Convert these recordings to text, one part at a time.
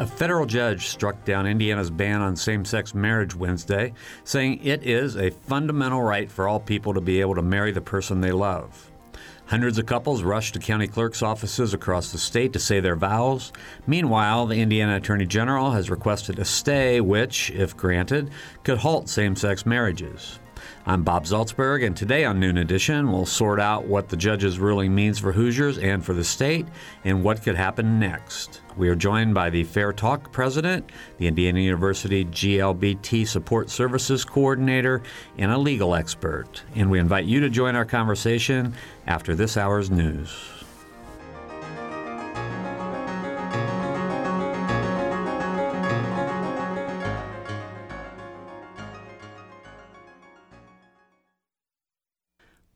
A federal judge struck down Indiana's ban on same sex marriage Wednesday, saying it is a fundamental right for all people to be able to marry the person they love. Hundreds of couples rushed to county clerk's offices across the state to say their vows. Meanwhile, the Indiana Attorney General has requested a stay, which, if granted, could halt same sex marriages. I'm Bob Zaltsberg, and today on Noon Edition, we'll sort out what the judge's ruling means for Hoosiers and for the state, and what could happen next. We are joined by the Fair Talk president, the Indiana University GLBT Support Services coordinator, and a legal expert. And we invite you to join our conversation after this hour's news.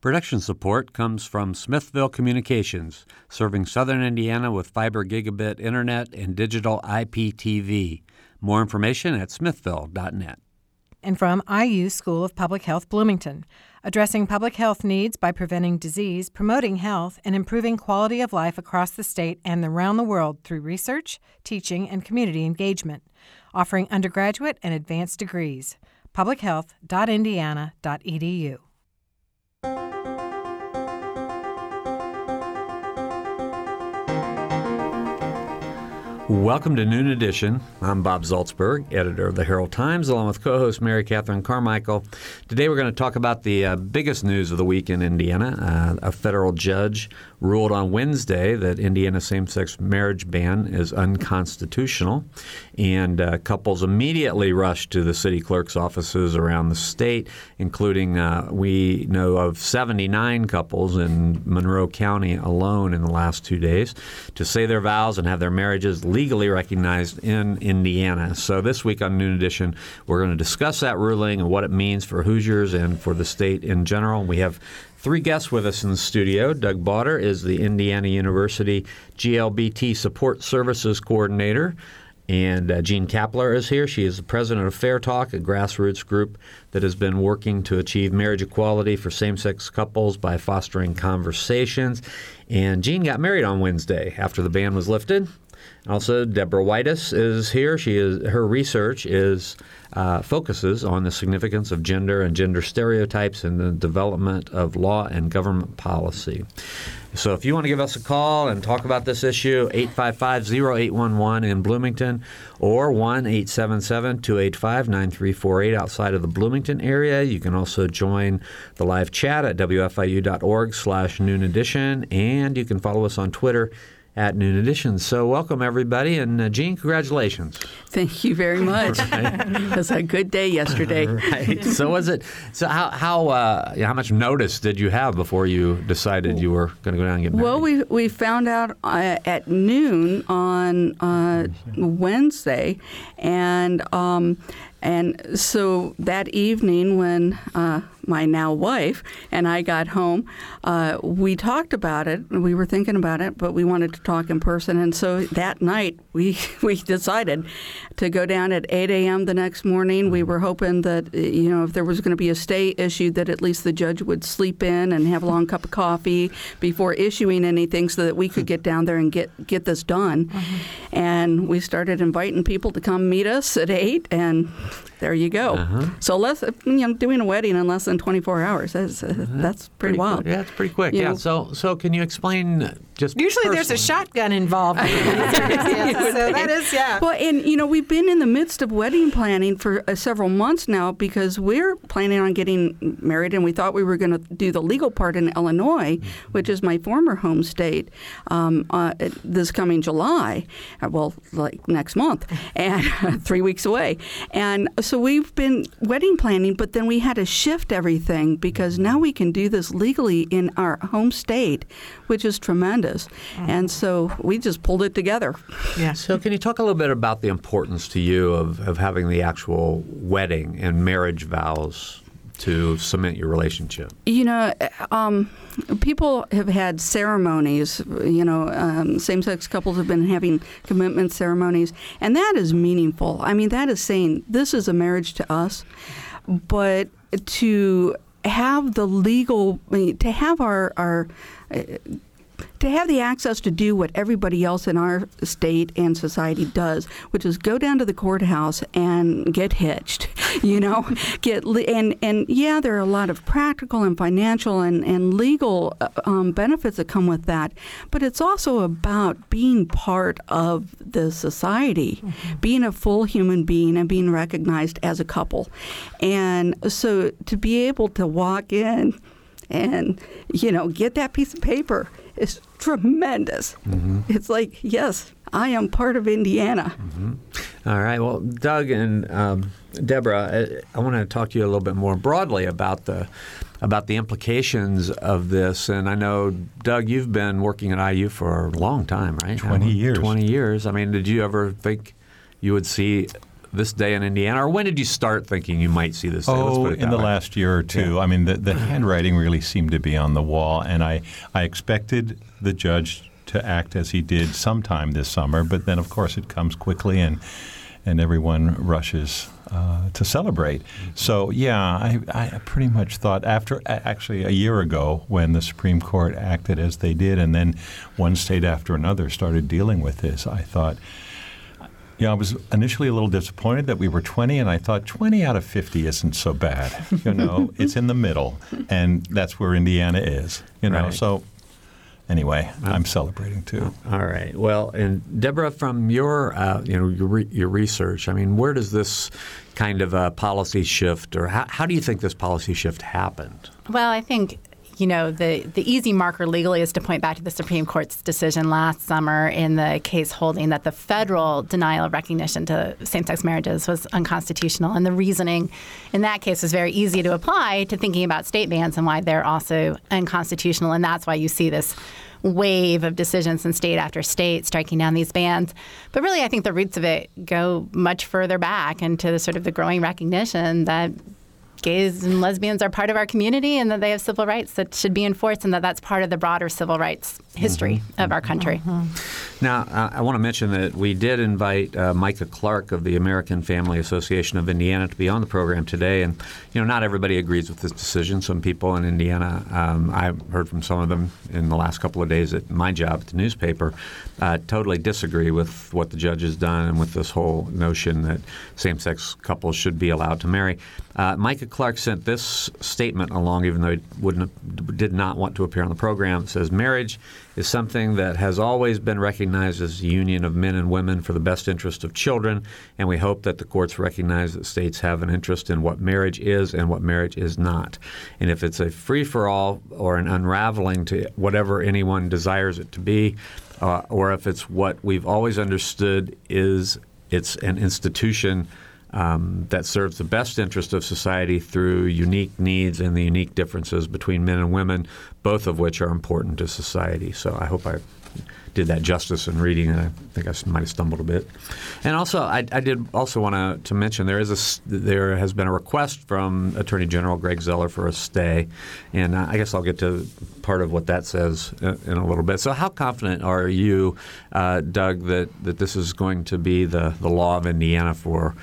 Production support comes from Smithville Communications, serving southern Indiana with fiber gigabit internet and digital IPTV. More information at smithville.net. And from IU School of Public Health Bloomington, addressing public health needs by preventing disease, promoting health, and improving quality of life across the state and around the world through research, teaching, and community engagement, offering undergraduate and advanced degrees. publichealth.indiana.edu. Welcome to Noon Edition. I'm Bob Zaltsberg, editor of the Herald Times, along with co host Mary Catherine Carmichael. Today we're going to talk about the uh, biggest news of the week in Indiana. Uh, a federal judge ruled on Wednesday that Indiana's same sex marriage ban is unconstitutional, and uh, couples immediately rushed to the city clerk's offices around the state, including uh, we know of 79 couples in Monroe County alone in the last two days, to say their vows and have their marriages legally recognized in Indiana. So this week on Noon Edition, we're going to discuss that ruling and what it means for Hoosiers and for the state in general. We have three guests with us in the studio. Doug Bauder is the Indiana University GLBT Support Services Coordinator. And uh, Jean Capler is here. She is the president of Fair Talk, a grassroots group that has been working to achieve marriage equality for same sex couples by fostering conversations. And Jean got married on Wednesday after the ban was lifted. Also, Deborah Widiss is here. She is her research is uh, focuses on the significance of gender and gender stereotypes in the development of law and government policy. So, if you want to give us a call and talk about this issue, 855-0811 in Bloomington or 1-877-285-9348 outside of the Bloomington area. You can also join the live chat at wfiu.org slash noon edition, and you can follow us on Twitter at Noon Edition. So, welcome everybody, and uh, Jean, congratulations. Thank you very much. Right. it was a good day yesterday. right. So, was it? So, how how uh, how much notice did you have before you decided you were going to go down and get married? Well, we we found out uh, at noon on uh, Wednesday, and. Um, and so that evening, when uh, my now wife and I got home, uh, we talked about it. We were thinking about it, but we wanted to talk in person. And so that night, we we decided to go down at 8 a.m. the next morning. We were hoping that you know if there was going to be a stay issued, that at least the judge would sleep in and have a long cup of coffee before issuing anything, so that we could get down there and get get this done. Mm-hmm. And we started inviting people to come meet us at eight and there you go. Uh-huh. So less, you know, doing a wedding in less than 24 hours. That's, uh, that's, that's pretty, pretty wild. Quick. Yeah, it's pretty quick. You yeah. Know, so so can you explain just usually personally? there's a shotgun involved. so that is yeah. Well, and you know we've been in the midst of wedding planning for uh, several months now because we're planning on getting married, and we thought we were going to do the legal part in Illinois, mm-hmm. which is my former home state, um, uh, this coming July. Uh, well, like next month, and three weeks away, and so we've been wedding planning, but then we had to shift everything because now we can do this legally in our home state, which is tremendous. Mm-hmm. And so we just pulled it together. Yeah. So can you talk a little bit about the importance to you of, of having the actual wedding and marriage vows? to cement your relationship? You know, um, people have had ceremonies. You know, um, same-sex couples have been having commitment ceremonies, and that is meaningful. I mean, that is saying this is a marriage to us, but to have the legal, to have our our to have the access to do what everybody else in our state and society does, which is go down to the courthouse and get hitched, you know, get and and yeah, there are a lot of practical and financial and and legal uh, um, benefits that come with that, but it's also about being part of the society, mm-hmm. being a full human being and being recognized as a couple, and so to be able to walk in and you know get that piece of paper is tremendous. Mm-hmm. It's like, yes, I am part of Indiana. Mm-hmm. All right. Well, Doug and um, Deborah, I, I want to talk to you a little bit more broadly about the about the implications of this. And I know, Doug, you've been working at IU for a long time, right? Twenty years. Twenty years. I mean, did you ever think you would see this day in Indiana, or when did you start thinking you might see this day? Oh, in the way. last year or two. Yeah. I mean, the, the handwriting really seemed to be on the wall, and I, I expected the judge to act as he did sometime this summer, but then, of course, it comes quickly, and and everyone rushes uh, to celebrate. So yeah, I, I pretty much thought after actually a year ago when the Supreme Court acted as they did, and then one state after another started dealing with this, I thought yeah, I was initially a little disappointed that we were 20, and I thought 20 out of 50 isn't so bad. You know, it's in the middle, and that's where Indiana is. You know, right. so anyway, I'm celebrating too. All right. Well, and Deborah, from your uh, you know your, re- your research, I mean, where does this kind of uh, policy shift, or how, how do you think this policy shift happened? Well, I think you know, the, the easy marker legally is to point back to the Supreme Court's decision last summer in the case holding that the federal denial of recognition to same sex marriages was unconstitutional. And the reasoning in that case was very easy to apply to thinking about state bans and why they're also unconstitutional. And that's why you see this wave of decisions in state after state striking down these bans. But really, I think the roots of it go much further back into the sort of the growing recognition that gays and lesbians are part of our community and that they have civil rights that should be enforced and that that's part of the broader civil rights history mm-hmm. of our country. Mm-hmm. Now, uh, I want to mention that we did invite uh, Micah Clark of the American Family Association of Indiana to be on the program today. And, you know, not everybody agrees with this decision. Some people in Indiana, um, I've heard from some of them in the last couple of days at my job at the newspaper, uh, totally disagree with what the judge has done and with this whole notion that same sex couples should be allowed to marry. Uh, Micah Clark sent this statement along, even though he wouldn't did not want to appear on the program. It says, Marriage is something that has always been recognized as a union of men and women for the best interest of children, and we hope that the courts recognize that states have an interest in what marriage is and what marriage is not. And if it's a free for all or an unraveling to whatever anyone desires it to be, uh, or if it's what we've always understood is it's an institution um, that serves the best interest of society through unique needs and the unique differences between men and women, both of which are important to society. So I hope I did that justice in reading, and I think I might have stumbled a bit. And also, I, I did also want to mention there is a there has been a request from Attorney General Greg Zoeller for a stay, and I guess I'll get to part of what that says in a little bit. So, how confident are you, uh, Doug, that that this is going to be the the law of Indiana for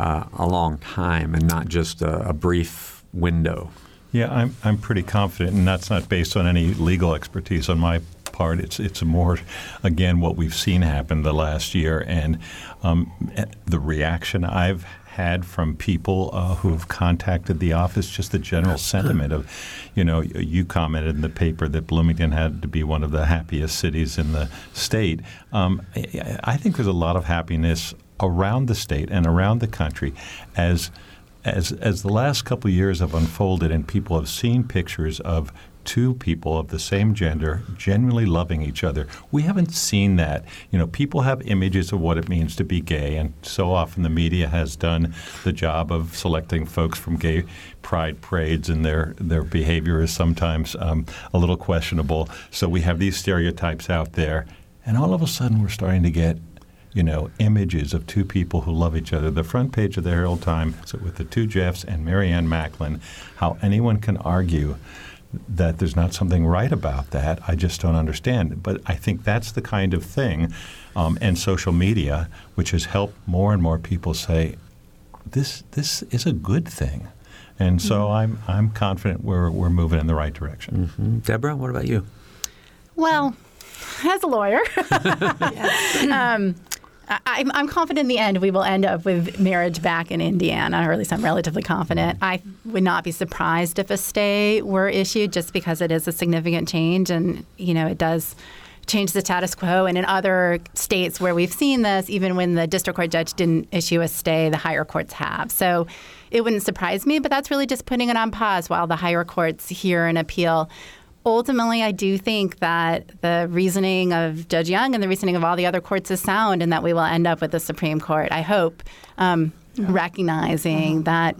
uh, a long time and not just a, a brief window. Yeah, I'm, I'm pretty confident, and that's not based on any legal expertise on my part. It's it's more, again, what we've seen happen the last year, and um, the reaction I've had from people uh, who have contacted the office, just the general sentiment of, you know, you commented in the paper that Bloomington had to be one of the happiest cities in the state. Um, I think there's a lot of happiness around the state and around the country as as as the last couple years have unfolded and people have seen pictures of two people of the same gender genuinely loving each other. We haven't seen that. You know, people have images of what it means to be gay, and so often the media has done the job of selecting folks from gay pride parades, and their their behavior is sometimes um, a little questionable. So we have these stereotypes out there, and all of a sudden we're starting to get you know, images of two people who love each other. The front page of the Herald Times with the two Jeffs and Marianne Macklin. How anyone can argue that there's not something right about that, I just don't understand. But I think that's the kind of thing, um, and social media, which has helped more and more people say, this this is a good thing. And so mm-hmm. I'm I'm confident we're we're moving in the right direction. Mm-hmm. Deborah, what about you? Well, as a lawyer, um, I, I'm confident in the end we will end up with marriage back in Indiana, or at least I'm relatively confident. I would not be surprised if a stay were issued just because it is a significant change and, you know, it does change the status quo. And in other states where we've seen this, even when the district court judge didn't issue a stay, the higher courts have. So it wouldn't surprise me, but that's really just putting it on pause while the higher courts hear an appeal ultimately, I do think that the reasoning of Judge Young and the reasoning of all the other courts is sound, and that we will end up with the Supreme Court. I hope um, yeah. recognizing mm-hmm. that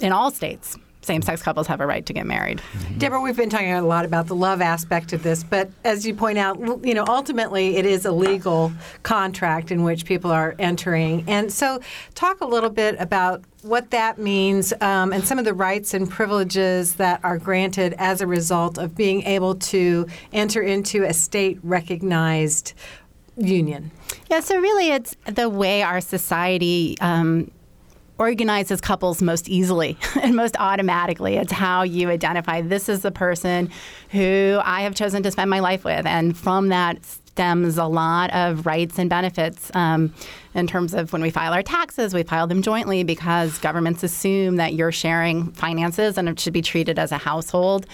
in all states, same-sex couples have a right to get married. Mm-hmm. Deborah, we've been talking a lot about the love aspect of this, but as you point out, you know, ultimately it is a legal contract in which people are entering. And so, talk a little bit about what that means um, and some of the rights and privileges that are granted as a result of being able to enter into a state-recognized union. Yeah, so really, it's the way our society. Um, organizes couples most easily and most automatically. It's how you identify this is the person who I have chosen to spend my life with. And from that stems a lot of rights and benefits um, in terms of when we file our taxes, we file them jointly because governments assume that you're sharing finances and it should be treated as a household.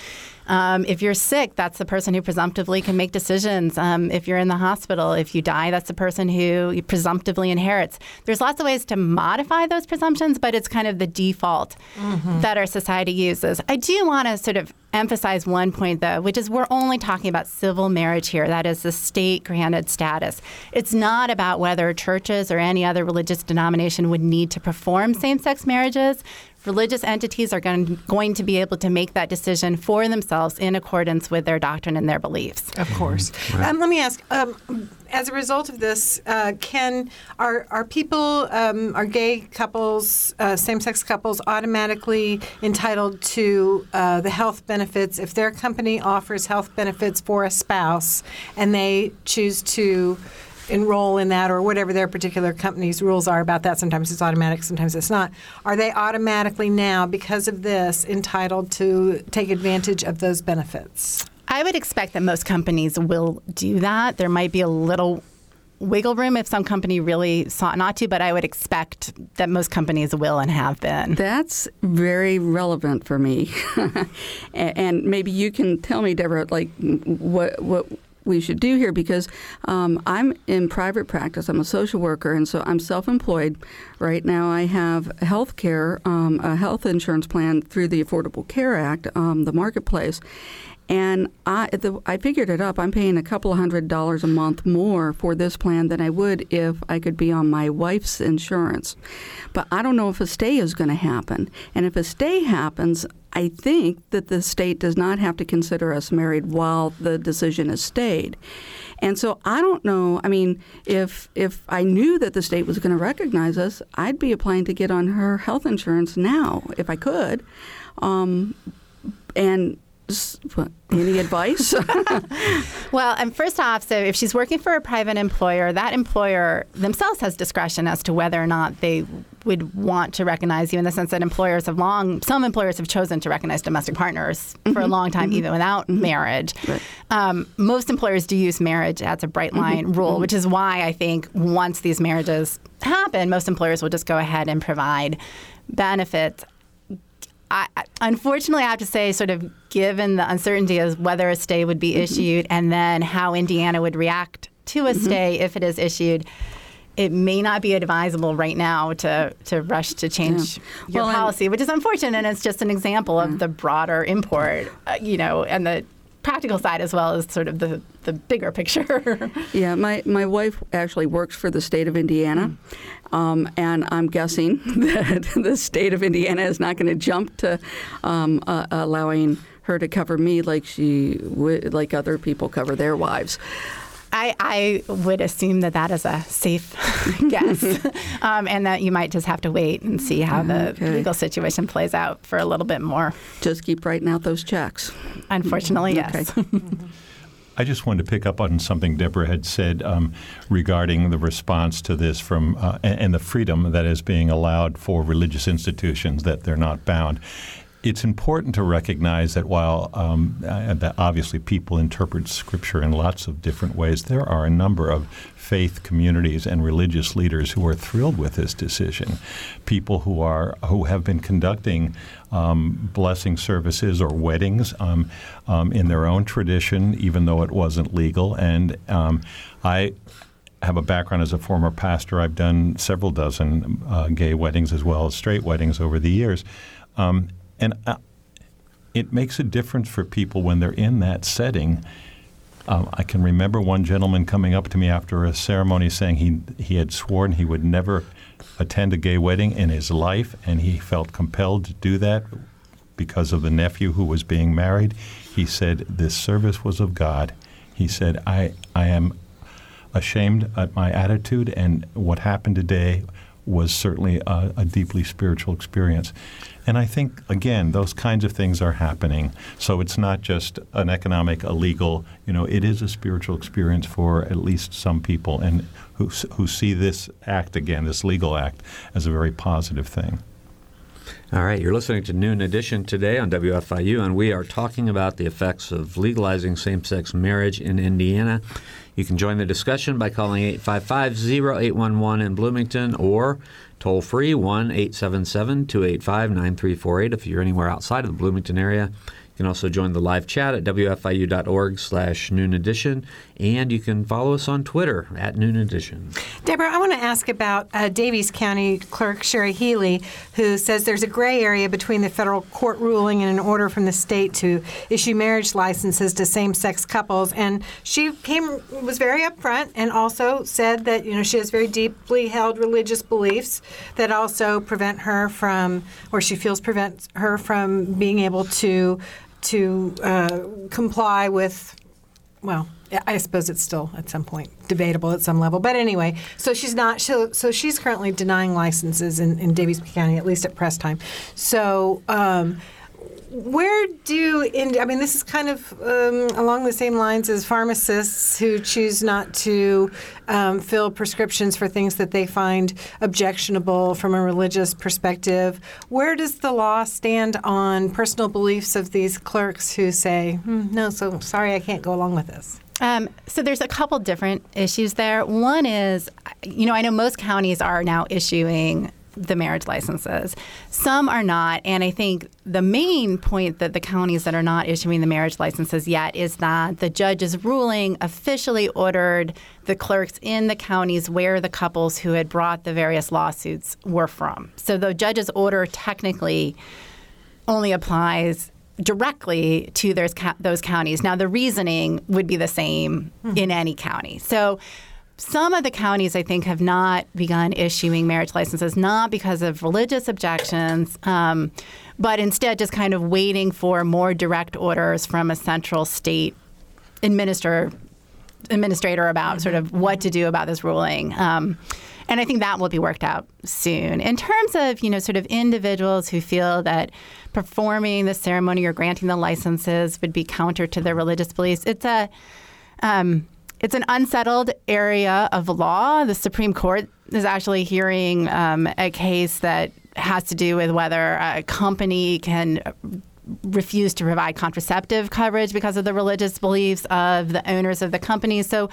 Um, if you're sick, that's the person who presumptively can make decisions. Um, if you're in the hospital, if you die, that's the person who presumptively inherits. There's lots of ways to modify those presumptions, but it's kind of the default mm-hmm. that our society uses. I do want to sort of emphasize one point, though, which is we're only talking about civil marriage here. That is the state granted status. It's not about whether churches or any other religious denomination would need to perform same sex marriages religious entities are going, going to be able to make that decision for themselves in accordance with their doctrine and their beliefs. Of course. Mm-hmm. Right. Um, let me ask. Um, as a result of this, uh, can are are people um, are gay couples, uh, same sex couples, automatically entitled to uh, the health benefits if their company offers health benefits for a spouse and they choose to enroll in that or whatever their particular company's rules are about that. Sometimes it's automatic, sometimes it's not. Are they automatically now, because of this, entitled to take advantage of those benefits? I would expect that most companies will do that. There might be a little wiggle room if some company really sought not to, but I would expect that most companies will and have been. That's very relevant for me, and maybe you can tell me, Deborah, like what what we should do here because um, I'm in private practice. I'm a social worker, and so I'm self-employed. Right now, I have health care, um, a health insurance plan through the Affordable Care Act, um, the marketplace. And I, the, I figured it up. I'm paying a couple of hundred dollars a month more for this plan than I would if I could be on my wife's insurance. But I don't know if a stay is going to happen. And if a stay happens, I think that the state does not have to consider us married while the decision is stayed. And so I don't know. I mean, if if I knew that the state was going to recognize us, I'd be applying to get on her health insurance now if I could. Um, and any advice? well, and first off, so if she's working for a private employer, that employer themselves has discretion as to whether or not they would want to recognize you in the sense that employers have long, some employers have chosen to recognize domestic partners mm-hmm. for a mm-hmm. long time, mm-hmm. even without mm-hmm. marriage. Right. Um, most employers do use marriage as a bright mm-hmm. line mm-hmm. rule, which is why I think once these marriages happen, most employers will just go ahead and provide benefits. I, unfortunately, I have to say, sort of given the uncertainty of whether a stay would be mm-hmm. issued and then how Indiana would react to a mm-hmm. stay if it is issued, it may not be advisable right now to, to rush to change yeah. your well, policy, which is unfortunate. And it's just an example of the broader import, uh, you know, and the practical side as well as sort of the, the bigger picture. yeah, my, my wife actually works for the state of Indiana. Mm. Um, and I'm guessing that the state of Indiana is not going to jump to um, uh, allowing her to cover me like she would, like other people cover their wives. I, I, would assume that that is a safe guess, um, and that you might just have to wait and see how the okay. legal situation plays out for a little bit more. Just keep writing out those checks. Unfortunately, yes. I just wanted to pick up on something Deborah had said um, regarding the response to this from uh, and, and the freedom that is being allowed for religious institutions that they're not bound it's important to recognize that while um, uh, obviously people interpret Scripture in lots of different ways, there are a number of faith communities and religious leaders who are thrilled with this decision. People who are who have been conducting um, blessing services or weddings um, um, in their own tradition, even though it wasn't legal. And um, I have a background as a former pastor. I've done several dozen uh, gay weddings as well as straight weddings over the years. And uh, it makes a difference for people when they're in that setting. Um, I can remember one gentleman coming up to me after a ceremony saying he he had sworn he would never attend a gay wedding in his life, and he felt compelled to do that because of the nephew who was being married. He said this service was of God. He said I I am ashamed at my attitude, and what happened today was certainly a, a, deeply spiritual experience. And I think, again, those kinds of things are happening. So it's not just an economic, a legal, you know, it is a spiritual experience for at least some people and who, who see this act, again, this legal act, as a very positive thing. All right, you're listening to Noon Edition today on WFIU, and we are talking about the effects of legalizing same sex marriage in Indiana. You can join the discussion by calling 855 0811 in Bloomington or toll free 1 877 285 9348 if you're anywhere outside of the Bloomington area can also join the live chat at wfiu.org slash noon edition, and you can follow us on Twitter at noon edition. Deborah, I want to ask about uh, Daviess County Clerk Sherry Healy, who says there's a gray area between the federal court ruling and an order from the state to issue marriage licenses to same-sex couples, and she came was very upfront and also said that you know she has very deeply held religious beliefs that also prevent her from, or she feels prevent her from being able to to uh, comply with, well, I suppose it's still at some point debatable at some level. But anyway, so she's not. So, so she's currently denying licenses in, in Daviess County, at least at press time. So. Um, where do in, I mean this is kind of um, along the same lines as pharmacists who choose not to um, fill prescriptions for things that they find objectionable from a religious perspective. Where does the law stand on personal beliefs of these clerks who say, hmm, "No, so sorry, I can't go along with this"? Um, so there's a couple different issues there. One is, you know, I know most counties are now issuing the marriage licenses. Some are not. And I think the main point that the counties that are not issuing the marriage licenses yet is that the judge's ruling officially ordered the clerks in the counties where the couples who had brought the various lawsuits were from. So the judge's order technically only applies directly to those, those counties. Now, the reasoning would be the same mm-hmm. in any county. So some of the counties, I think, have not begun issuing marriage licenses, not because of religious objections, um, but instead just kind of waiting for more direct orders from a central state administrator administrator about sort of what to do about this ruling. Um, and I think that will be worked out soon. In terms of, you know, sort of individuals who feel that performing the ceremony or granting the licenses would be counter to their religious beliefs, it's a um, it's an unsettled area of law. The Supreme Court is actually hearing um, a case that has to do with whether a company can refuse to provide contraceptive coverage because of the religious beliefs of the owners of the company. So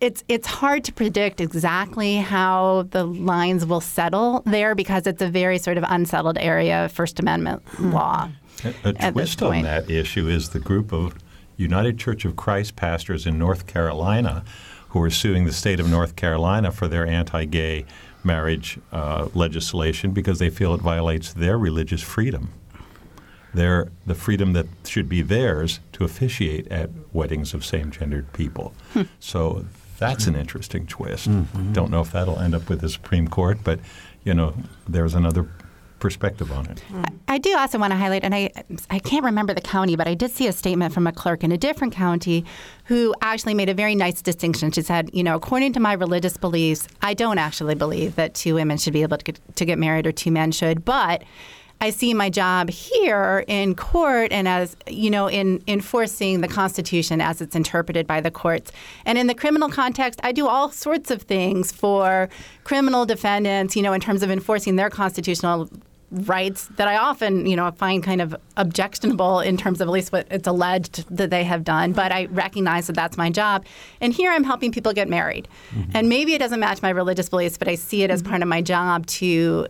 it's it's hard to predict exactly how the lines will settle there because it's a very sort of unsettled area of First Amendment law. A, a twist on that issue is the group of United Church of Christ pastors in North Carolina who are suing the state of North Carolina for their anti gay marriage uh, legislation because they feel it violates their religious freedom. Their, the freedom that should be theirs to officiate at weddings of same gendered people. Hmm. So that's an interesting twist. Mm-hmm. Don't know if that'll end up with the Supreme Court, but you know, there's another perspective on it. I do also want to highlight, and I I can't remember the county, but I did see a statement from a clerk in a different county who actually made a very nice distinction. She said, you know, according to my religious beliefs, I don't actually believe that two women should be able to get, to get married or two men should, but I see my job here in court and as, you know, in enforcing the Constitution as it's interpreted by the courts. And in the criminal context, I do all sorts of things for criminal defendants, you know, in terms of enforcing their constitutional rights that I often, you know, find kind of objectionable in terms of at least what it's alleged that they have done. But I recognize that that's my job. And here I'm helping people get married. Mm-hmm. And maybe it doesn't match my religious beliefs, but I see it as mm-hmm. part of my job to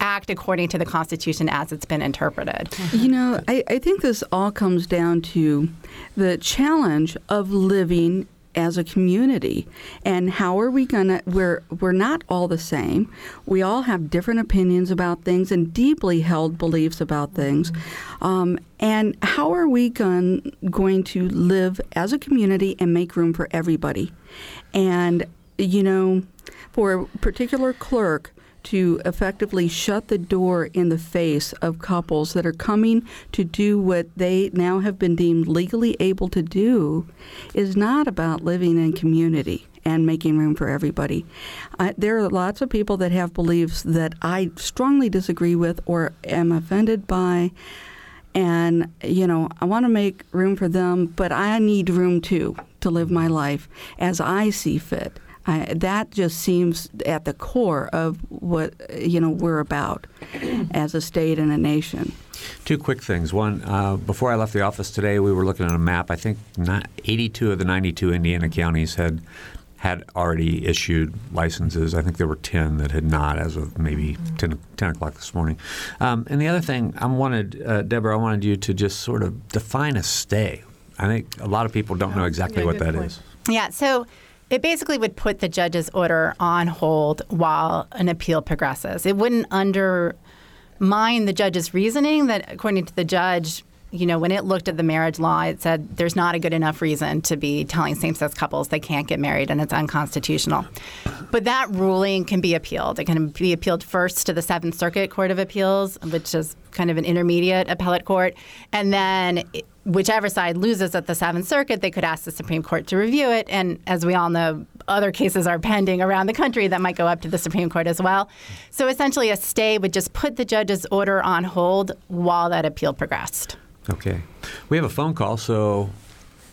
act according to the Constitution as it's been interpreted. You know, I, I think this all comes down to the challenge of living as a community. And how are we going to we're we're not all the same. We all have different opinions about things and deeply held beliefs about things. Um, and how are we going going to live as a community and make room for everybody? And you know for a particular clerk to effectively shut the door in the face of couples that are coming to do what they now have been deemed legally able to do is not about living in community and making room for everybody. Uh, there are lots of people that have beliefs that I strongly disagree with or am offended by. And, you know, I want to make room for them, but I need room too to live my life as I see fit. I, that just seems at the core of what you know we're about as a state and a nation. Two quick things. One, uh, before I left the office today, we were looking at a map. I think 82 of the 92 Indiana counties had had already issued licenses. I think there were 10 that had not as of maybe 10, 10 o'clock this morning. Um, and the other thing, I wanted, uh, Deborah, I wanted you to just sort of define a stay. I think a lot of people don't know exactly yeah, what that point. is. Yeah, so it basically would put the judge's order on hold while an appeal progresses. It wouldn't undermine the judge's reasoning that, according to the judge, you know, when it looked at the marriage law, it said there's not a good enough reason to be telling same sex couples they can't get married and it's unconstitutional. But that ruling can be appealed. It can be appealed first to the Seventh Circuit Court of Appeals, which is kind of an intermediate appellate court. And then whichever side loses at the Seventh Circuit, they could ask the Supreme Court to review it. And as we all know, other cases are pending around the country that might go up to the Supreme Court as well. So essentially, a stay would just put the judge's order on hold while that appeal progressed. Okay. We have a phone call, so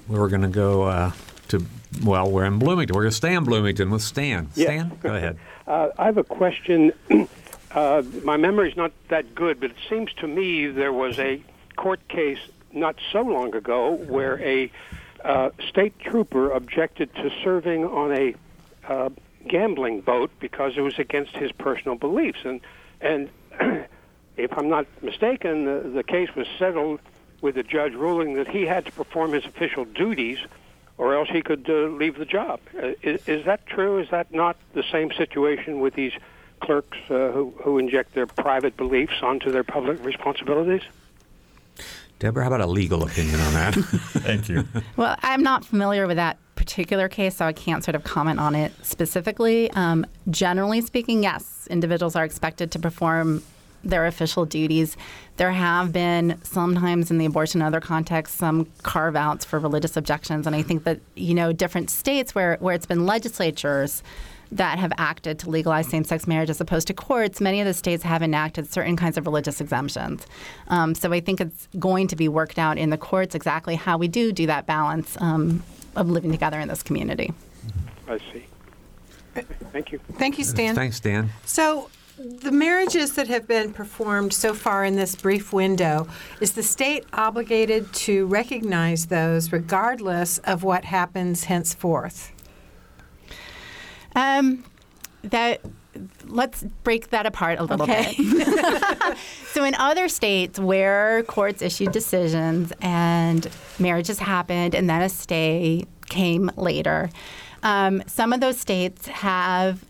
we're going to go uh, to, well, we're in Bloomington. We're going to stay in Bloomington with Stan. Stan, go ahead. Uh, I have a question. Uh, my memory is not that good, but it seems to me there was a court case not so long ago where a uh, state trooper objected to serving on a uh, gambling boat because it was against his personal beliefs. And and if I'm not mistaken, the, the case was settled with the judge ruling that he had to perform his official duties or else he could uh, leave the job. Uh, is, is that true? Is that not the same situation with these clerks uh, who, who inject their private beliefs onto their public responsibilities? Deborah, how about a legal opinion on that? Thank you. Well, I'm not familiar with that particular case, so I can't sort of comment on it specifically. Um, generally speaking, yes, individuals are expected to perform their official duties. There have been sometimes in the abortion and other contexts some carve outs for religious objections, and I think that you know different states where where it's been legislatures that have acted to legalize same sex marriage as opposed to courts, many of the states have enacted certain kinds of religious exemptions. Um, so I think it's going to be worked out in the courts exactly how we do do that balance um, of living together in this community. I see. Thank you. Thank you, Stan. Thanks, Stan. So, the marriages that have been performed so far in this brief window, is the state obligated to recognize those regardless of what happens henceforth? Um, that let's break that apart a little okay. bit. so, in other states where courts issued decisions and marriages happened, and then a stay came later, um, some of those states have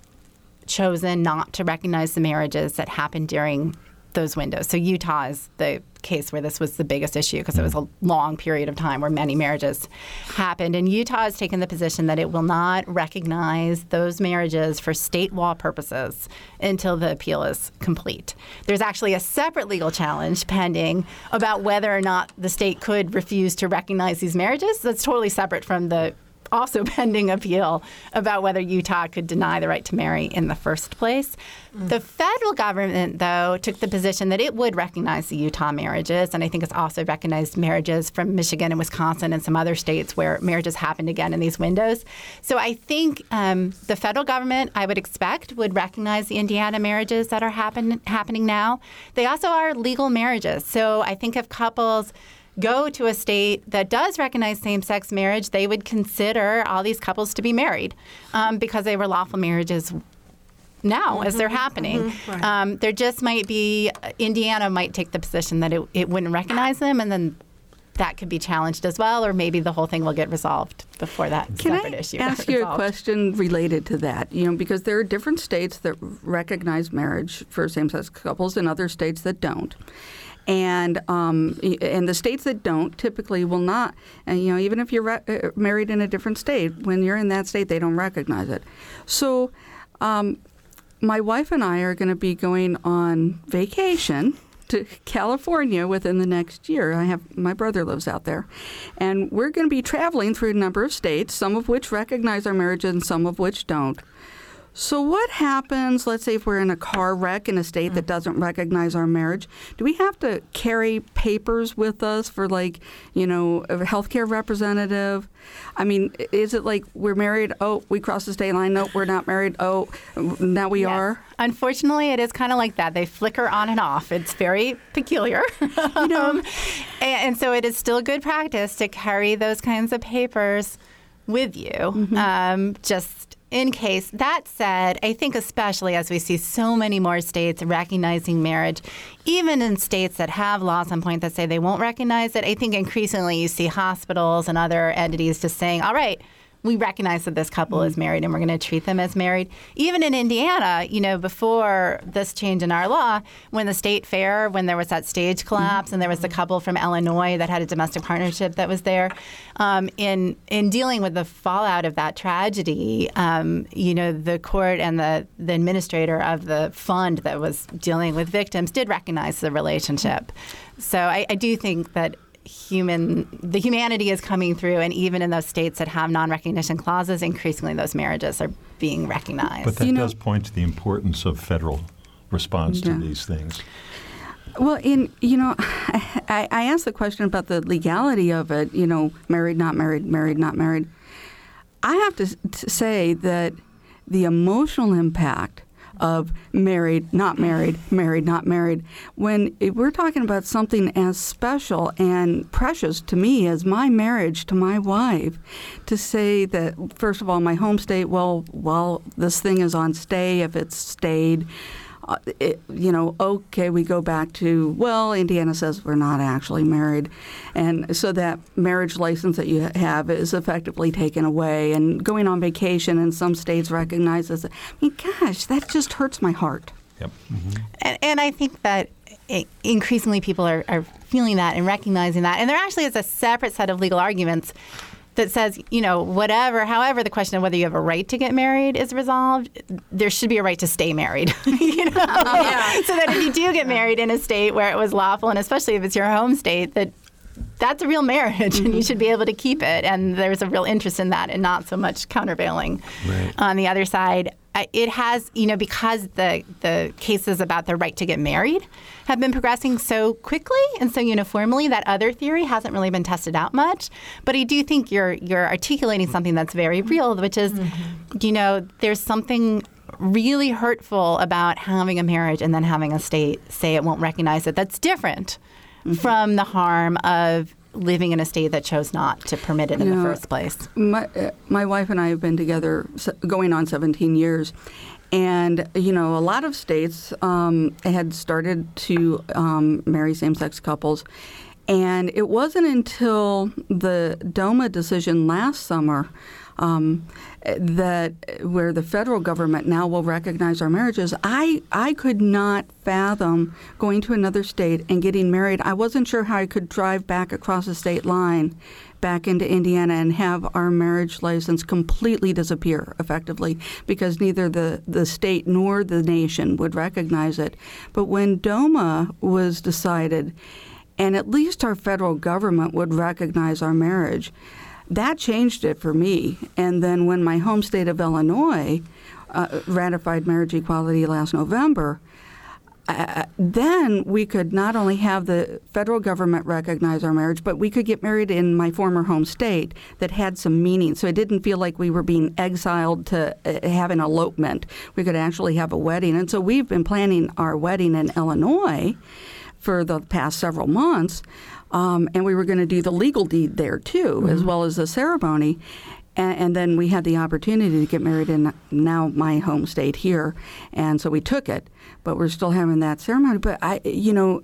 chosen not to recognize the marriages that happened during those windows. So Utah is the case where this was the biggest issue because it was a long period of time where many marriages happened. And Utah has taken the position that it will not recognize those marriages for state law purposes until the appeal is complete. There's actually a separate legal challenge pending about whether or not the state could refuse to recognize these marriages. That's totally separate from the also pending appeal about whether Utah could deny the right to marry in the first place. Mm. The federal government, though, took the position that it would recognize the Utah marriages, and I think it's also recognized marriages from Michigan and Wisconsin and some other states where marriages happened again in these windows. So I think um, the federal government, I would expect, would recognize the Indiana marriages that are happen- happening now. They also are legal marriages. So I think if couples go to a state that does recognize same sex marriage, they would consider all these couples to be married um, because they were lawful marriages now mm-hmm, as they're mm-hmm. happening. Mm-hmm, right. um, there just might be, Indiana might take the position that it, it wouldn't recognize them, and then that could be challenged as well, or maybe the whole thing will get resolved before that Can separate I issue. Ask you a question related to that. You know, because there are different states that recognize marriage for same-sex couples, and other states that don't and um, and the states that don't typically will not. And you know, even if you're re- uh, married in a different state, when you're in that state, they don't recognize it. So, um, my wife and I are going to be going on vacation to California within the next year. I have my brother lives out there, and we're going to be traveling through a number of states, some of which recognize our marriage and some of which don't. So, what happens, let's say, if we're in a car wreck in a state that mm. doesn't recognize our marriage? Do we have to carry papers with us for, like, you know, a healthcare representative? I mean, is it like we're married? Oh, we crossed the state line. No, we're not married. Oh, now we yes. are. Unfortunately, it is kind of like that. They flicker on and off. It's very peculiar. You know, um, and, and, so it is still good practice to carry those kinds of papers with you. Mm-hmm. Um, just in case. That said, I think especially as we see so many more states recognizing marriage, even in states that have laws on point that say they won't recognize it, I think increasingly you see hospitals and other entities just saying, all right, we recognize that this couple is married and we're going to treat them as married. Even in Indiana, you know, before this change in our law, when the state fair, when there was that stage collapse and there was the couple from Illinois that had a domestic partnership that was there, um, in in dealing with the fallout of that tragedy, um, you know, the court and the the administrator of the fund that was dealing with victims did recognize the relationship. So I, I do think that human the humanity is coming through and even in those states that have non-recognition clauses increasingly those marriages are being recognized but that you does know, point to the importance of federal response yeah. to these things well, in you know, I, I asked the question about the legality of it. You know, married, not married, married, not married. I have to, to say that the emotional impact of married, not married, married, not married. When we're talking about something as special and precious to me as my marriage to my wife, to say that, first of all, my home state, well, well, this thing is on stay if it's stayed. Uh, it, you know, okay, we go back to, well, Indiana says we're not actually married. And so that marriage license that you have is effectively taken away. And going on vacation in some states recognizes it. I mean, gosh, that just hurts my heart. Yep. Mm-hmm. And, and I think that increasingly people are, are feeling that and recognizing that. And there actually is a separate set of legal arguments that says, you know, whatever, however, the question of whether you have a right to get married is resolved, there should be a right to stay married. you know, yeah. so that if you do get married in a state where it was lawful, and especially if it's your home state, that that's a real marriage and you mm-hmm. should be able to keep it. And there's a real interest in that and not so much countervailing. Right. On the other side, it has, you know, because the the cases about the right to get married have been progressing so quickly and so uniformly that other theory hasn't really been tested out much. But I do think you're you're articulating something that's very real, which is, mm-hmm. you know, there's something really hurtful about having a marriage and then having a state say it won't recognize it. That's different mm-hmm. from the harm of living in a state that chose not to permit it in the first place? My, uh, my wife and I have been together going on 17 years. And, you know, a lot of states um, had started to um, marry same sex couples. And it wasn't until the DOMA decision last summer um, that where the federal government now will recognize our marriages, I, I could not fathom going to another state and getting married. I wasn't sure how I could drive back across the state line back into Indiana and have our marriage license completely disappear effectively because neither the, the state nor the nation would recognize it. But when DOMA was decided, and at least our federal government would recognize our marriage, that changed it for me. And then when my home state of Illinois uh, ratified marriage equality last November, uh, then we could not only have the federal government recognize our marriage, but we could get married in my former home state that had some meaning. So it didn't feel like we were being exiled to uh, have an elopement. We could actually have a wedding. And so we've been planning our wedding in Illinois for the past several months. Um, and we were going to do the legal deed there too, mm-hmm. as well as the ceremony. And, and, then we had the opportunity to get married in now my home state here, and so we took it. But we're still having that ceremony. But I, you know,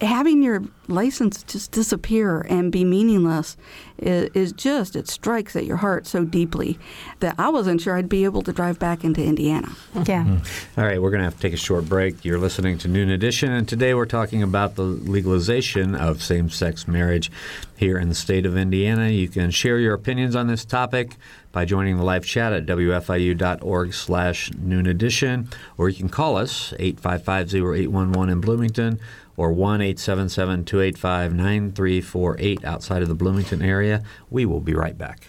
having your license just disappear and be meaningless is, is, just it strikes at your heart so deeply that I wasn't sure I'd be able to drive back into Indiana. Yeah. Mm-hmm. All right, we're going to have to take a short break. You're listening to Noon Edition, and today we're talking about the legalization of same-sex marriage here in the state of Indiana. You can share your opinions on this topic by joining the live chat at wfiu.org slash noon edition, or you can call us 855-0811 in Bloomington or 1 877 285 9348 outside of the Bloomington area. We will be right back.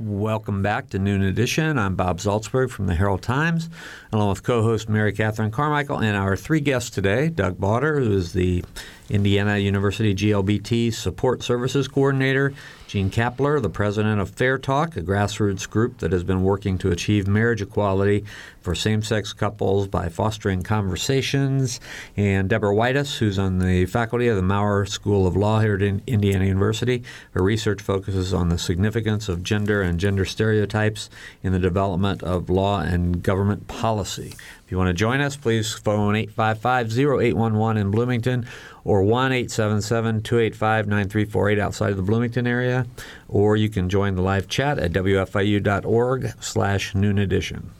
Welcome back to Noon Edition. I'm Bob Zaltsberg from the Herald Times, along with co host Mary Catherine Carmichael and our three guests today Doug Bauder, who is the Indiana University GLBT Support Services Coordinator, Jean Capler, the president of Fair Talk, a grassroots group that has been working to achieve marriage equality for same sex couples by fostering conversations, and Deborah Widiss, who's on the faculty of the Maurer School of Law here at Indiana University. Her research focuses on the significance of gender and gender stereotypes in the development of law and government policy. If you want to join us, please phone 855 0811 in Bloomington or 1 877 285 9348 outside of the Bloomington area, or you can join the live chat at wfiu.org slash noon edition.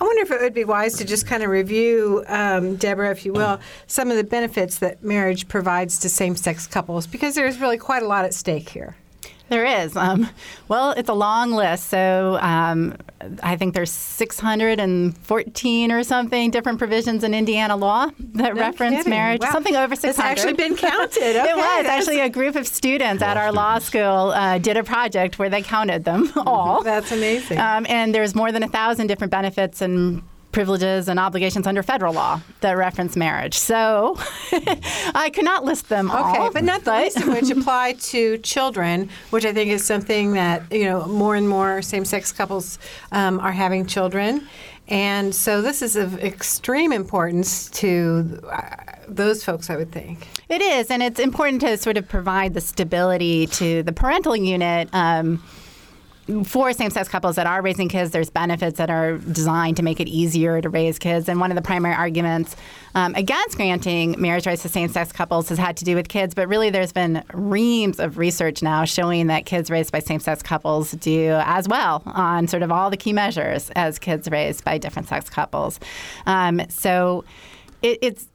I wonder if it would be wise to just kind of review, um, Deborah, if you will, some of the benefits that marriage provides to same sex couples, because there's really quite a lot at stake here. There is. Um, well, it's a long list. So um, I think there's 614 or something different provisions in Indiana law that no reference kidding. marriage. Wow. Something over 600. It's actually been counted. Okay, it was actually a group of students at our law school uh, did a project where they counted them all. That's amazing. Um, and there's more than a thousand different benefits and privileges and obligations under federal law that reference marriage. So I could not list them all. Okay, but not the least of which apply to children, which I think is something that you know more and more same-sex couples um, are having children. And so this is of extreme importance to uh, those folks, I would think. It is, and it's important to sort of provide the stability to the parental unit. Um, for same-sex couples that are raising kids, there's benefits that are designed to make it easier to raise kids. And one of the primary arguments um, against granting marriage rights to same-sex couples has had to do with kids. But really, there's been reams of research now showing that kids raised by same-sex couples do as well on sort of all the key measures as kids raised by different-sex couples. Um, so it, it's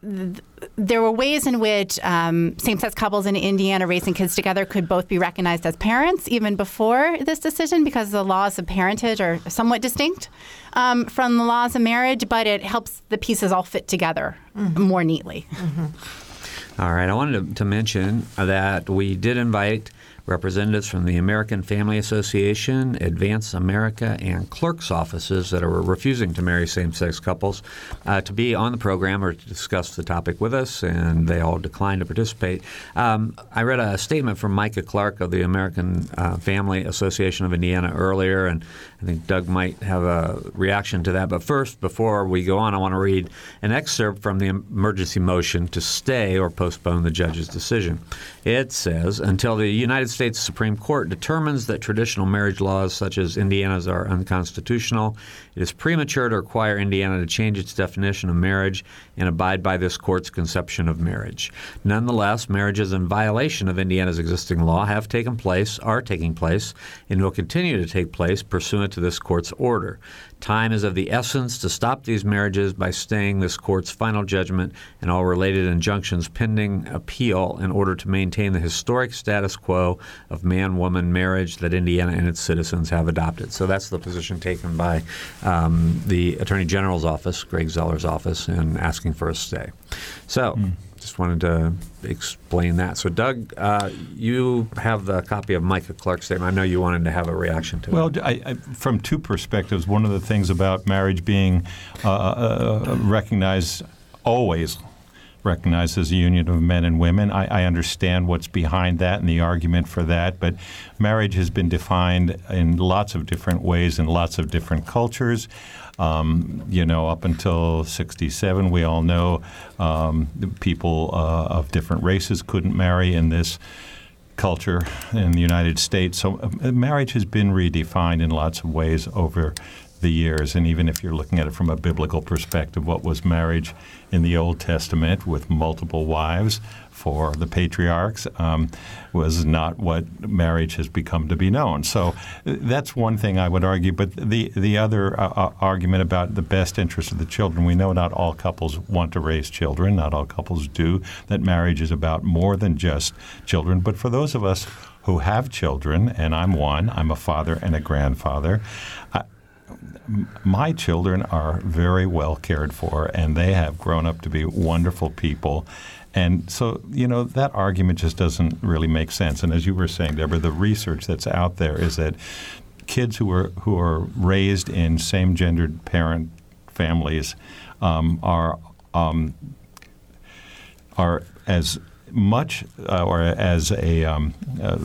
there were ways in which um, same-sex couples in Indiana raising kids together could both be recognized as parents even before this decision because the laws of parentage are somewhat distinct um, from the laws of marriage, but it helps the pieces all fit together mm-hmm. more neatly. Mm-hmm. All right, I wanted to, to mention that we did invite representatives from the American Family Association, Advance America, and clerks' offices that are refusing to marry same sex couples uh, to be on the program or to discuss the topic with us, and they all declined to participate. Um, I read a statement from Micah Clark of the American uh, Family Association of Indiana earlier, and I think Doug might have a reaction to that. But first, before we go on, I want to read an excerpt from the emergency motion to stay or postpone the judge's decision. It says until the United States Supreme Court determines that traditional marriage laws such as Indiana's are unconstitutional, it is premature to require Indiana to change its definition of marriage and abide by this court's conception of marriage. Nonetheless, marriages in violation of Indiana's existing law have taken place, are taking place, and will continue to take place pursuant to this court's order. Time is of the essence to stop these marriages by staying this court's final judgment and all related injunctions pending appeal in order to maintain the historic status quo of man woman marriage that Indiana and its citizens have adopted. So that's the position taken by um, the Attorney General's office, Greg Zoeller's office, in asking for a stay. So. Mm just wanted to explain that. So, Doug, uh, you have the copy of Micah Clark's statement. I know you wanted to have a reaction to well, it. Well, from two perspectives, one of the things about marriage being uh, uh, recognized always recognized as a union of men and women. I, I, understand what's behind that and the argument for that, but marriage has been defined in lots of different ways in lots of different cultures. Um, you know, up until 67, we all know um, people uh, of different races couldn't marry in this culture in the United States. So uh, marriage has been redefined in lots of ways over the years. And even if you're looking at it from a biblical perspective, what was marriage in the Old Testament with multiple wives for the patriarchs um, was not what marriage has become to be known. So uh, that's one thing I would argue. But the the other uh, uh, argument about the best interest of the children, we know not all couples want to raise children. Not all couples do. That marriage is about more than just children. But for those of us who have children, and I'm one, I'm a father and a grandfather my children are very well cared for, and they have grown up to be wonderful people. And so, you know, that argument just doesn't really make sense. And as you were saying, Deborah, the research that's out there is that kids who are who are raised in same-gendered parent families um, are um, are as much uh, or as a um, uh,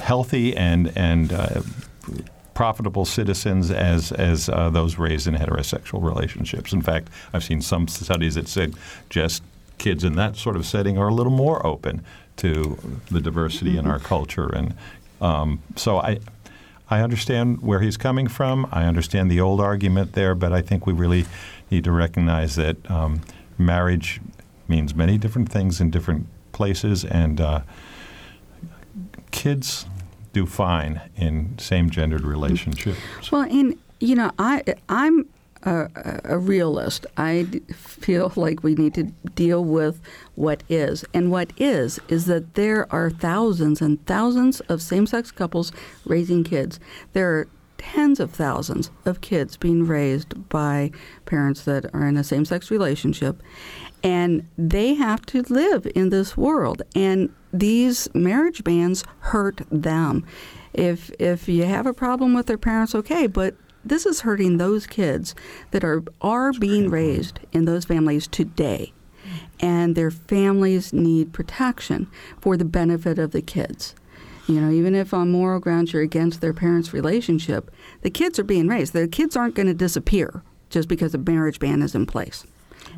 healthy and and uh, profitable citizens as as uh, those raised in heterosexual relationships. In fact, I've seen some studies that said just kids in that sort of setting are a little more open to the diversity in our culture, and um, so I. I understand where he's coming from. I understand the old argument there, but I think we really need to recognize that um, marriage means many different things in different places, and uh, kids do fine in same-gendered relationships. Mm. Well, and you know, I I'm a, a, realist. I feel like we need to deal with what is, and what is is that there are thousands and thousands of same-sex couples raising kids. There are tens of thousands of kids being raised by parents that are in a same-sex relationship, and they have to live in this world and these marriage bans hurt them. If if you have a problem with their parents okay but this is hurting those kids that are are being raised in those families today. And their families need protection for the benefit of the kids. You know, even if on moral grounds you're against their parents' relationship, the kids are being raised. The kids aren't going to disappear just because a marriage ban is in place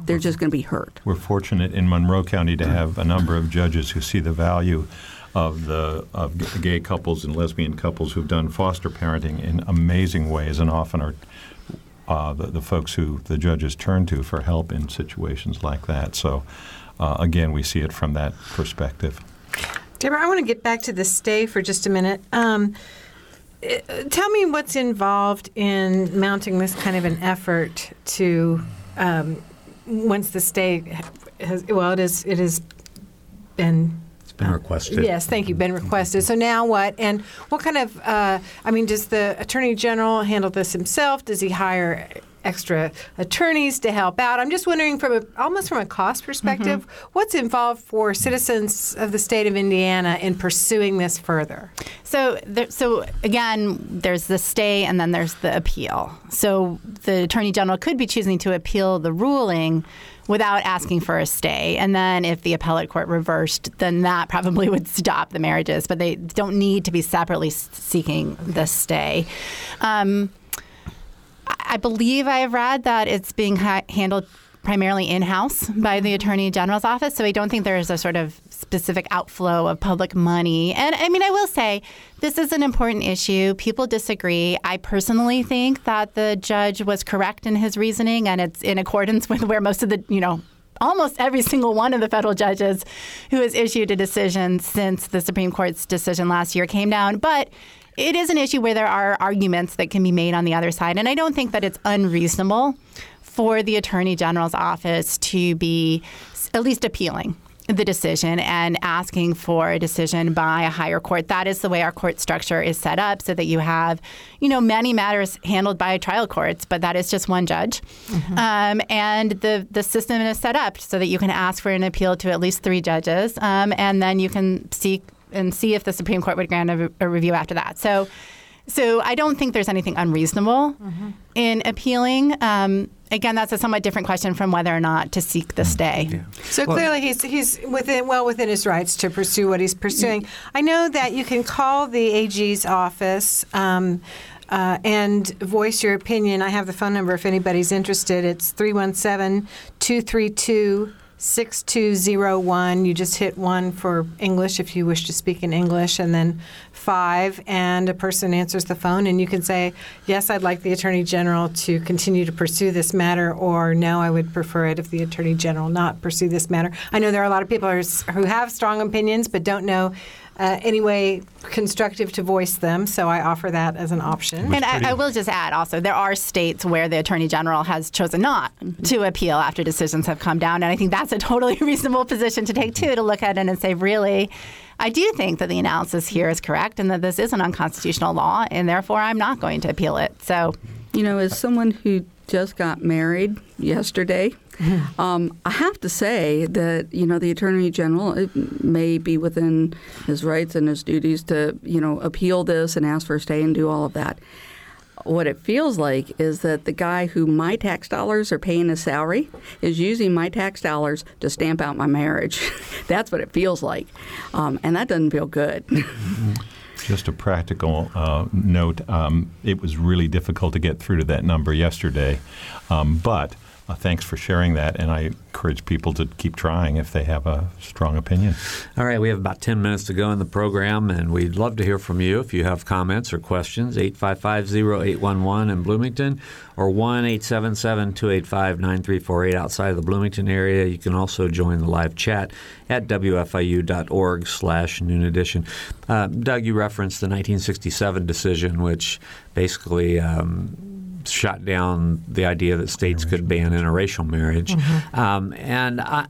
they're just going to be hurt. We're fortunate in Monroe County to have a number of judges who see the value of the of gay couples and lesbian couples who've done foster parenting in amazing ways, and often are uh, the, the, folks who the judges turn to for help in situations like that. So, uh, again, we see it from that perspective. Deborah, I want to get back to the stay for just a minute. Um, eh, tell me what's involved in mounting this kind of an effort to um, once the state has, well, it is, it has been It's been requested. Yes, thank you. Been requested. So now what? And what kind of? Uh, I mean, does the attorney general handle this himself? Does he hire extra attorneys to help out. I'm just wondering, from a, almost from a cost perspective, mm-hmm. what's involved for citizens of the state of Indiana in pursuing this further? So, there, so again, there's the stay and then there's the appeal. So the attorney general could be choosing to appeal the ruling without asking for a stay. And then if the appellate court reversed, then that probably would stop the marriages. But they don't need to be separately seeking the stay. Um, I believe I have read that it's being ha- handled primarily in house by the Attorney General's office. So I don't think there is a sort of specific outflow of public money. And I mean, I will say this is an important issue. People disagree. I personally think that the judge was correct in his reasoning, and it's in accordance with where most of the, you know, almost every single one of the federal judges who has issued a decision since the Supreme Court's decision last year came down. But it is an issue where there are arguments that can be made on the other side. And I don't think that it's unreasonable for the Attorney General's office to be at least appealing the decision and asking for a decision by a higher court. That is the way our court structure is set up, so that you have, you know, many matters handled by trial courts, but that is just one judge. Mm-hmm. Um, and the the system is set up so that you can ask for an appeal to at least three judges, um, and then you can seek and see if the Supreme Court would grant a, a review after that. So. So I don't think there's anything unreasonable mm-hmm. in appealing. Um, again, that's a somewhat different question from whether or not to seek the mm. stay. Yeah. So well, clearly, he's he's within well within his rights to pursue what he's pursuing. I know that you can call the AG's office. Um, uh, and voice your opinion. I have the phone number if anybody's interested. It's 317 232 6201. You just hit one for English if you wish to speak in English, and then five, and a person answers the phone, and you can say, Yes, I'd like the Attorney General to continue to pursue this matter, or No, I would prefer it if the Attorney General not pursue this matter. I know there are a lot of people who have strong opinions but don't know uh, any way constructive to voice them. So I offer that as an option. And I, I, will just add also, there are states where the Attorney General has chosen not to appeal after decisions have come down. And I think that's a totally reasonable position to take, too, to look at it and say, really, I do think that the analysis here is correct and that this is an unconstitutional law, and therefore I'm not going to appeal it. So, you know, as someone who just got married yesterday, um, I have to say that you know the attorney general may be within his rights and his duties to you know appeal this and ask for a stay and do all of that. What it feels like is that the guy who my tax dollars are paying his salary is using my tax dollars to stamp out my marriage. That's what it feels like, um, and that doesn't feel good. Just a practical uh, note: um, it was really difficult to get through to that number yesterday, um, but uh, thanks for sharing that, and I encourage people to keep trying if they have a strong opinion. All right, we have about 10 minutes to go in the program, and we'd love to hear from you if you have comments or questions. 855-0811 in Bloomington or 1-877-285-9348 outside of the Bloomington area. You can also join the live chat at wfiu.org slash noon edition. Uh, Doug, you referenced the 1967 decision, which basically um, shot down the idea that states could ban interracial marriage. Mm-hmm. Um, and I,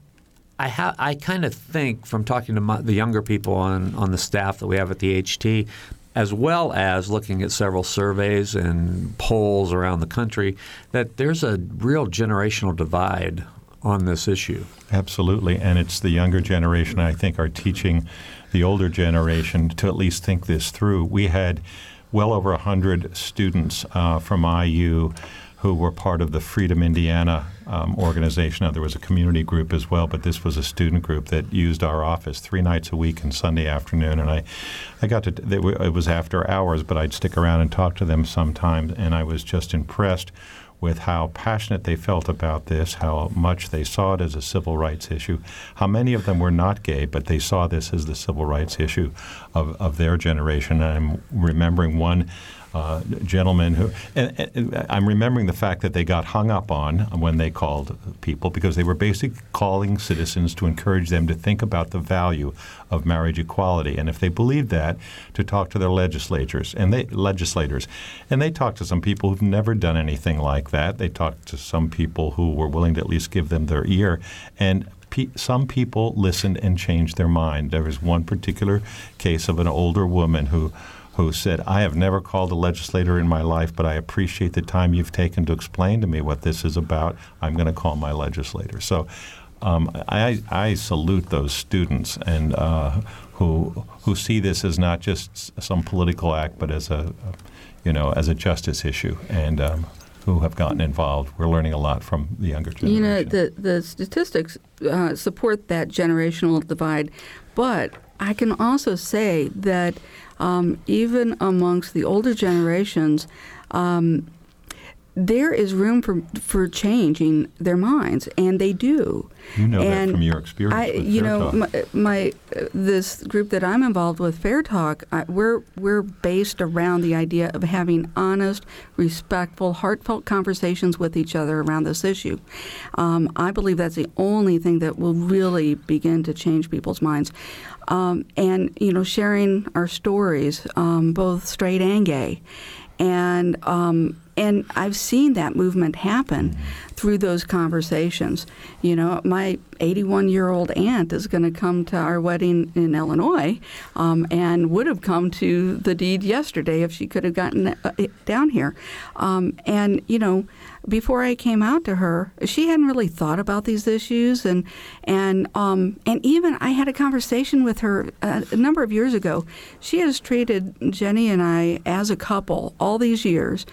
I, ha- I kind of think from talking to my, the younger people on, on the staff that we have at the HT, as well as looking at several surveys and polls around the country, that there's a real generational divide on this issue. Absolutely. And it's the younger generation, I think, are teaching the older generation to at least think this through. We had well over 100 students uh, from IU who were part of the Freedom Indiana um, organization. Now, there was a community group as well, but this was a student group that used our office three nights a week and Sunday afternoon. And I, I got to, it was after hours, but I'd stick around and talk to them sometimes, and I was just impressed with how passionate they felt about this, how much they saw it as a civil rights issue, how many of them were not gay, but they saw this as the civil rights issue of, of their generation. And I'm remembering one uh, gentlemen who, and, and, I'm remembering the fact that they got hung up on when they called people because they were basically calling citizens to encourage them to think about the value of marriage equality, and if they believed that, to talk to their legislators and they legislators, and they talked to some people who've never done anything like that. They talked to some people who were willing to at least give them their ear, and some people listened and changed their mind. There was one particular case of an older woman who who said, I have never called a legislator in my life, but I appreciate the time you've taken to explain to me what this is about. I'm going to call my legislator. So um, I, I, salute those students and uh, who who see this as not just some political act, but as a, you know as a justice issue, and um, who have gotten involved. We're learning a lot from the younger generation. You know, the the statistics uh, support that generational divide, but I can also say that um, even amongst the older generations. Um, there is room for for changing their minds, and they do. You know and that from your experience. I, you Fair know, my, my uh, this group that I'm involved with, Fair Talk, I, we're we're based around the idea of having honest, respectful, heartfelt conversations with each other around this issue. Um, I believe that's the only thing that will really begin to change people's minds. Um, and you know, sharing our stories, um, both straight and gay, and um, and I've seen that movement happen through those conversations. You know, my 81 year old aunt is going to come to our wedding in Illinois um, and would have come to the deed yesterday if she could have gotten uh, down here. Um, and, you know, before I came out to her, she hadn't really thought about these issues, and and um, and even I had a conversation with her a, a number of years ago. She has treated Jenny and I as a couple all these years,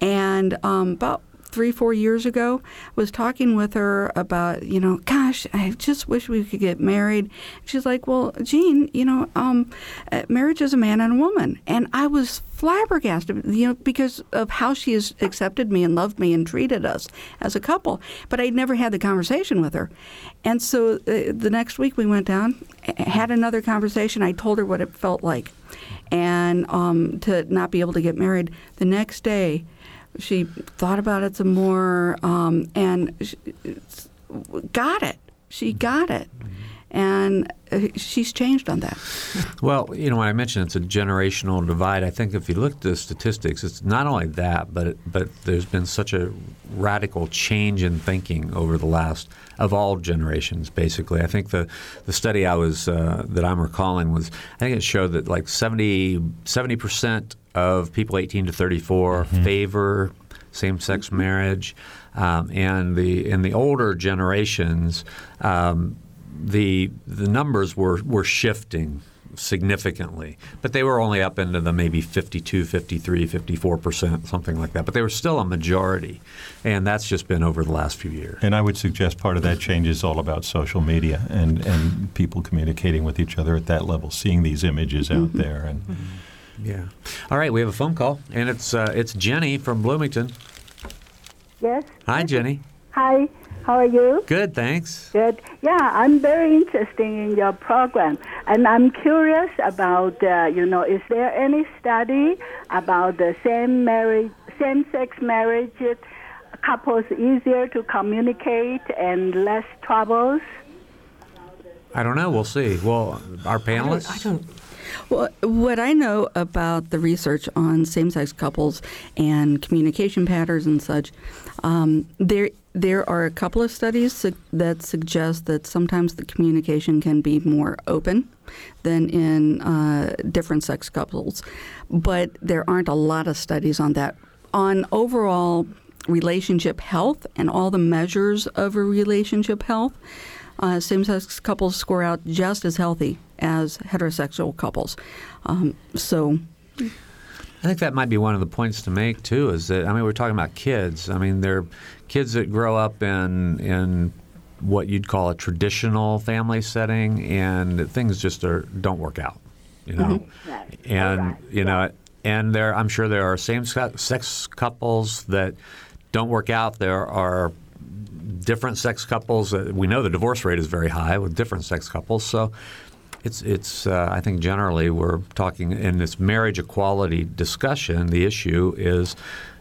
and um, about three, four years ago, was talking with her about, you know, gosh, I just wish we could get married. She's like, well, Jean, you know, um, uh, marriage is a man and a woman. And I was flabbergasted, you know, because of how she has accepted me and loved me and treated us as a couple. But I'd never had the conversation with her. And so uh, the next week we went down, had another conversation. I told her what it felt like. And um, to not be able to get married. The next day, she thought about it some more um, and she, got it. She got it. And uh, she's changed on that. Well, you know, when I mentioned it's a generational divide, I think if you look at the statistics, it's not only that, but but there's been such a radical change in thinking over the last of all generations. Basically, I think the the study I was uh, that I'm recalling was I think it showed that like 70 percent of people 18 to 34 mm-hmm. favor same-sex marriage, um, and the in the older generations, um, the the numbers were were shifting significantly, but they were only up into the maybe 52, 53, 54 percent, something like that. But they were still a majority, and that's just been over the last few years. And I would suggest part of that change is all about social media and and people communicating with each other at that level, seeing these images out mm-hmm. there and. Mm-hmm. Yeah. All right, we have a phone call, and it's uh, it's Jenny from Bloomington. Yes. Hi, Jenny. Hi. How are you? Good, thanks. Good. Yeah, I'm very interested in your program, and I'm curious about uh, you know, is there any study about the same marriage, same-sex marriage couples easier to communicate and less troubles? I don't know. We'll see. Well, our panelists. I don't, I don't well, what I know about the research on same-sex couples and communication patterns and such, um, there there are a couple of studies that suggest that sometimes the communication can be more open than in uh, different sex couples, but there aren't a lot of studies on that. On overall relationship health and all the measures of a relationship health, uh, same-sex couples score out just as healthy as heterosexual couples. Um, so. I think that might be one of the points to make too. Is that I mean we're talking about kids. I mean they're kids that grow up in in what you'd call a traditional family setting, and things just are don't work out. You know, mm-hmm. and right. you know, and there I'm sure there are same sex couples that don't work out. There are different sex couples. we know the divorce rate is very high with different sex couples. So it's it's. Uh, I think generally we're talking in this marriage equality discussion. The issue is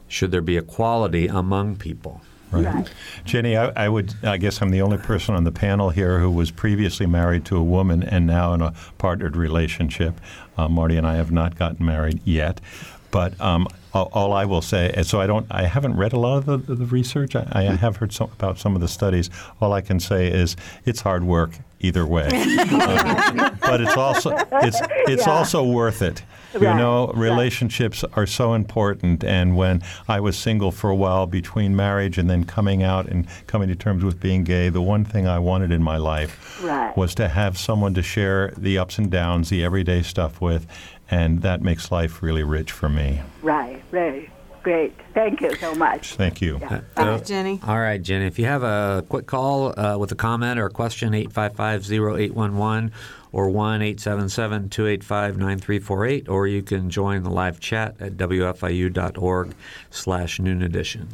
should there be equality among people. Right. right. Jenny, I, I, would. I guess I'm the only person on the panel here who was previously married to a woman and now in a partnered relationship. Uh, Marty and I have not gotten married yet, but um, all, all, I will say, and so I don't. I haven't read a lot of the, the research. I, I, have heard some, about some of the studies. All I can say is it's hard work either way, but it's also it's it's yeah. also worth it. You know, right. relationships are so important. And when I was single for a while between marriage and then coming out and coming to terms with being gay, the one thing I wanted in my life Right. was to have someone to share the ups and downs, the everyday stuff with. And that makes life really rich for me. Right, right. Great. Thank you so much. Thank you. Yeah. Thank you, Jenny. All right, Jenny. If you have a quick call uh, with a comment or a question, 855-0811 or 1-877-285-9348, or you can join the live chat at wfiu.org slash noon edition.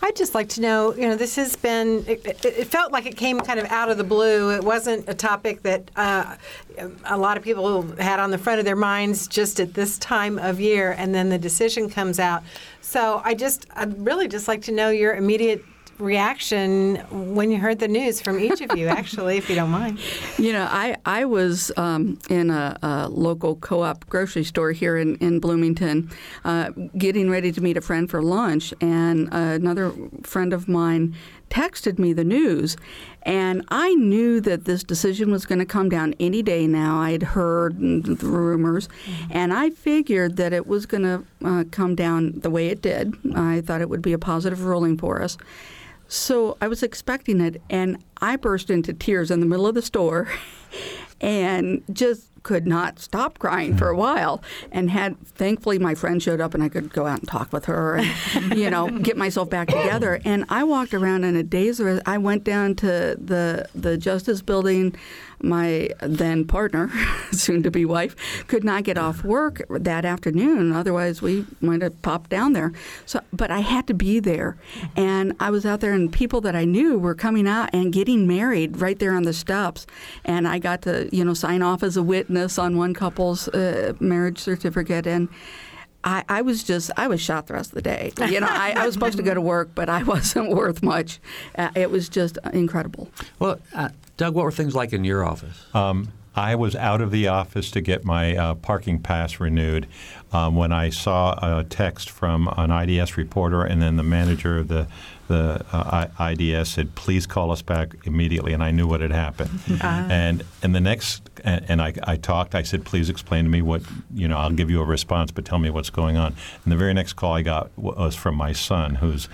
I'd just like to know, you know, this has been, it it felt like it came kind of out of the blue. It wasn't a topic that uh, a lot of people had on the front of their minds just at this time of year, and then the decision comes out. So I just, I'd really just like to know your immediate reaction when you heard the news from each of you, actually, if you don't mind. You know, I, I was um, in a, a local co op grocery store here in, in Bloomington uh, getting ready to meet a friend for lunch, and another friend of mine texted me the news. And I knew that this decision was going to come down any day now. I'd heard the rumors, and I figured that it was going to uh, come down the way it did. I thought it would be a positive ruling for us. So I was expecting it, and I burst into tears in the middle of the store and just could not stop crying for a hmm. while. And had thankfully my friend showed up and I could go out and talk with her and you know get myself back together. And I walked around in a daze I went down to the the justice building my then partner soon to be wife could not get off work that afternoon otherwise we might have popped down there so but I had to be there and I was out there and people that I knew were coming out and getting married right there on the steps and I got to you know sign off as a witness on one couple's uh, marriage certificate and I, I was just I was shot the rest of the day. You know, I, I was supposed to go to work, but I wasn't worth much. Uh, it was just incredible. Well, uh, Doug, what were things like in your office? Um, I was out of the office to get my uh, parking pass renewed um, when I saw a text from an IDS reporter, and then the manager of the the uh, I- IDS said, "Please call us back immediately." And I knew what had happened. And and the next, and, and I, I talked. I said, "Please explain to me what you know. I'll give you a response, but tell me what's going on." And the very next call I got was from my son, who's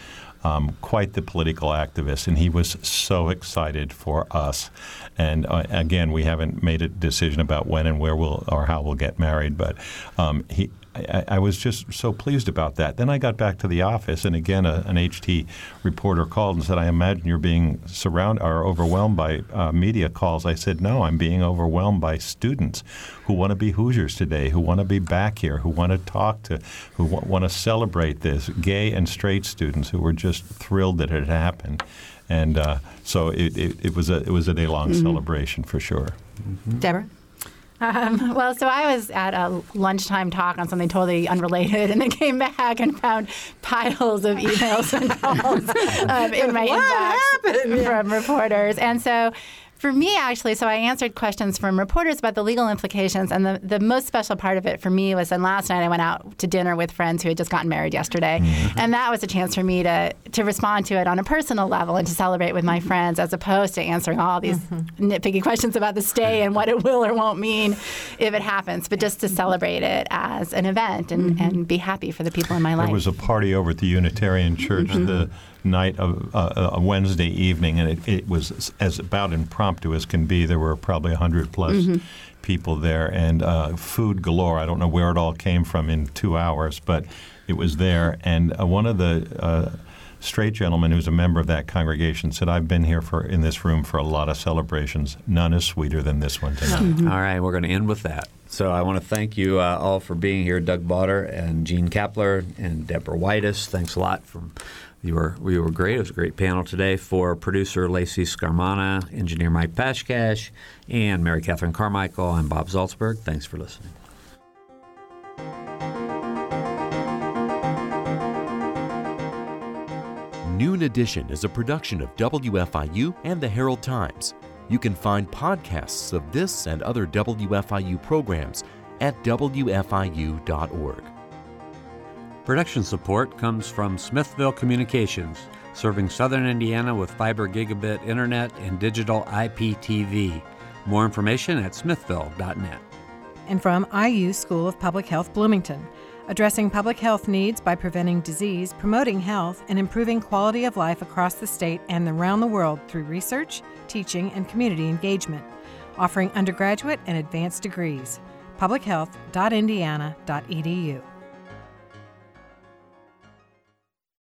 um, quite the political activist, and he was so excited for us. And uh, again, we haven't made a decision about when and where we'll or how we'll get married, but um, he. I, I was just so pleased about that. Then I got back to the office, and again, a, an HT reporter called and said, "I imagine you're being surrounded or overwhelmed by uh, media calls." I said, "No, I'm being overwhelmed by students who want to be Hoosiers today, who want to be back here, who want to talk to, who w- want to celebrate this. Gay and straight students who were just thrilled that it had happened." And uh, so it, it, it was a it was a day long celebration for sure. Deborah? Um, well, so I was at a lunchtime talk on something totally unrelated, and then came back and found piles of emails and calls um, in my What inbox from reporters. And so, for me, actually, so I answered questions from reporters about the legal implications, and the, the most special part of it for me was then last night I went out to dinner with friends who had just gotten married yesterday, mm-hmm. and that was a chance for me to to respond to it on a personal level and to celebrate with my mm-hmm. friends, as opposed to answering all these mm-hmm. nitpicky questions about the stay and what it will or won't mean if it happens, but just to celebrate it as an event and, and be happy for the people in my life. There was a party over at the Unitarian Church the night of uh, a Wednesday evening, and it, it was as about impromptu as can be. There were probably 100 plus people there, and uh, food galore. I don't know where it all came from in two hours, but it was there. And uh, one of the uh, straight gentlemen who's a member of that congregation said, "I've been here for in this room for a lot of celebrations. None is sweeter than this one tonight." All right, we're going to end with that. So I want to thank you uh, all for being here, Doug Bauder and Jean Capler and Deborah Widiss. Thanks a lot. From you were you were great. It was a great panel today. For producer Lacey Scarmana, engineer Mike Pashkash, and Mary Catherine Carmichael, I'm Bob Zaltsberg. Thanks for listening. Noon Edition is a production of WFIU and the Herald Times. You can find podcasts of this and other WFIU programs at WFIU.org. Production support comes from Smithville Communications, serving southern Indiana with fiber gigabit internet and digital IPTV. More information at smithville.net. and from IU School of Public Health Bloomington, addressing public health needs by preventing disease, promoting health, and improving quality of life across the state and around the world through research, teaching, and community engagement, offering undergraduate and advanced degrees. publichealth.indiana.edu.